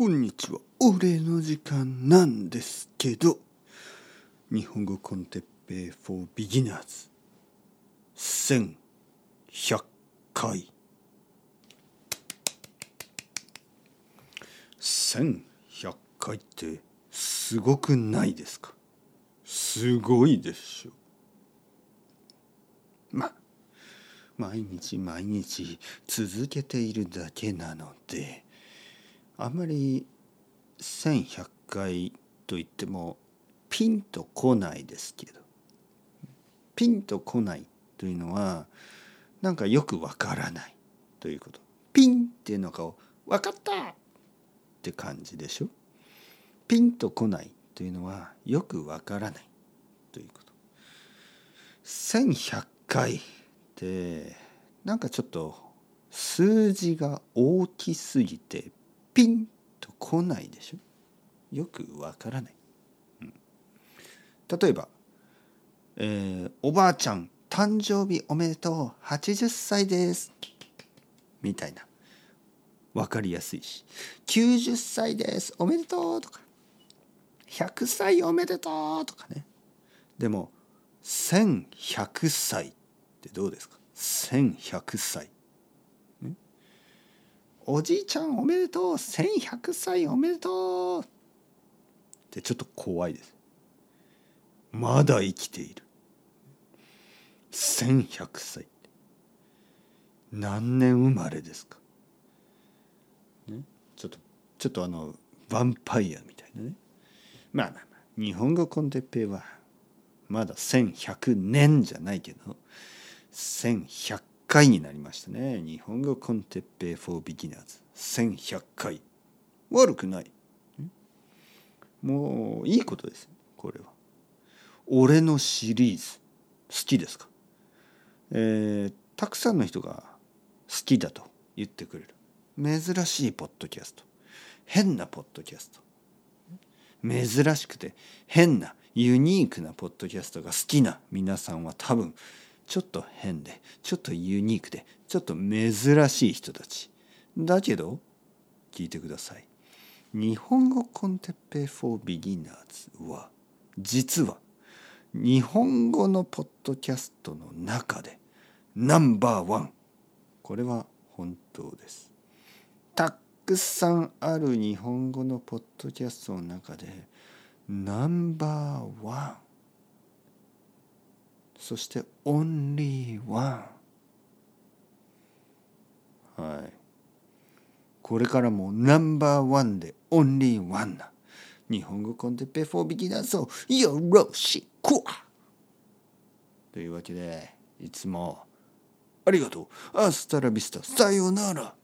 こんにちは。俺の時間なんですけど、日本語コンテッペイ for beginners 1100回。1100回ってすごくないですか？すごいでしょ。まあ、毎日毎日続けているだけなので、あんまり1,100回といってもピンとこないですけど。ピンとこないというのはなんかよくわからないということ。ピンっていうのが分かったって感じでしょ。ピンとこないというのはよくわからないということ。1,100回ってなんかちょっと数字が大きすぎてピンとこないでしょ？よくわからない、うん、例えば、えー「おばあちゃん誕生日おめでとう80歳です」みたいな。分かりやすいし「90歳です。おめでとう」とか「100歳おめでとう」とかね。でも「1100歳」ってどうですか？1100歳おじいちゃんおめでとう1100歳おめでとう。ってちょっと怖いです。まだ生きている。1100歳。何年生まれですか、ね、ちょっとちょっとあのヴァンパイアみたいなね。まあまあまあ日本語コンテッペイはまだ1100年じゃないけど1100回になりましたね。日本語コンテッペイ for beginners 1100回。悪くない。もういいことです。これは。俺のシリーズ好きですか？えー、たくさんの人が好きだと言ってくれる。珍しいポッドキャスト。変なポッドキャスト。珍しくて変なユニークなポッドキャストが好きな皆さんは多分ちょっと変でちょっとユニークでちょっと珍しい人たち。だけど聞いてください。日本語 con Teppei for Beginners は実は日本語のポッドキャストの中でナンバーワン。これは本当です。たくさんある日本語のポッドキャストの中でナンバーワン。そしてオンリーワンはい。これからもナンバーワンでオンリーワンな。日本語 con Teppei for Beginners をよろしく。というわけでいつもありがとう。アスタラビスタさようなら。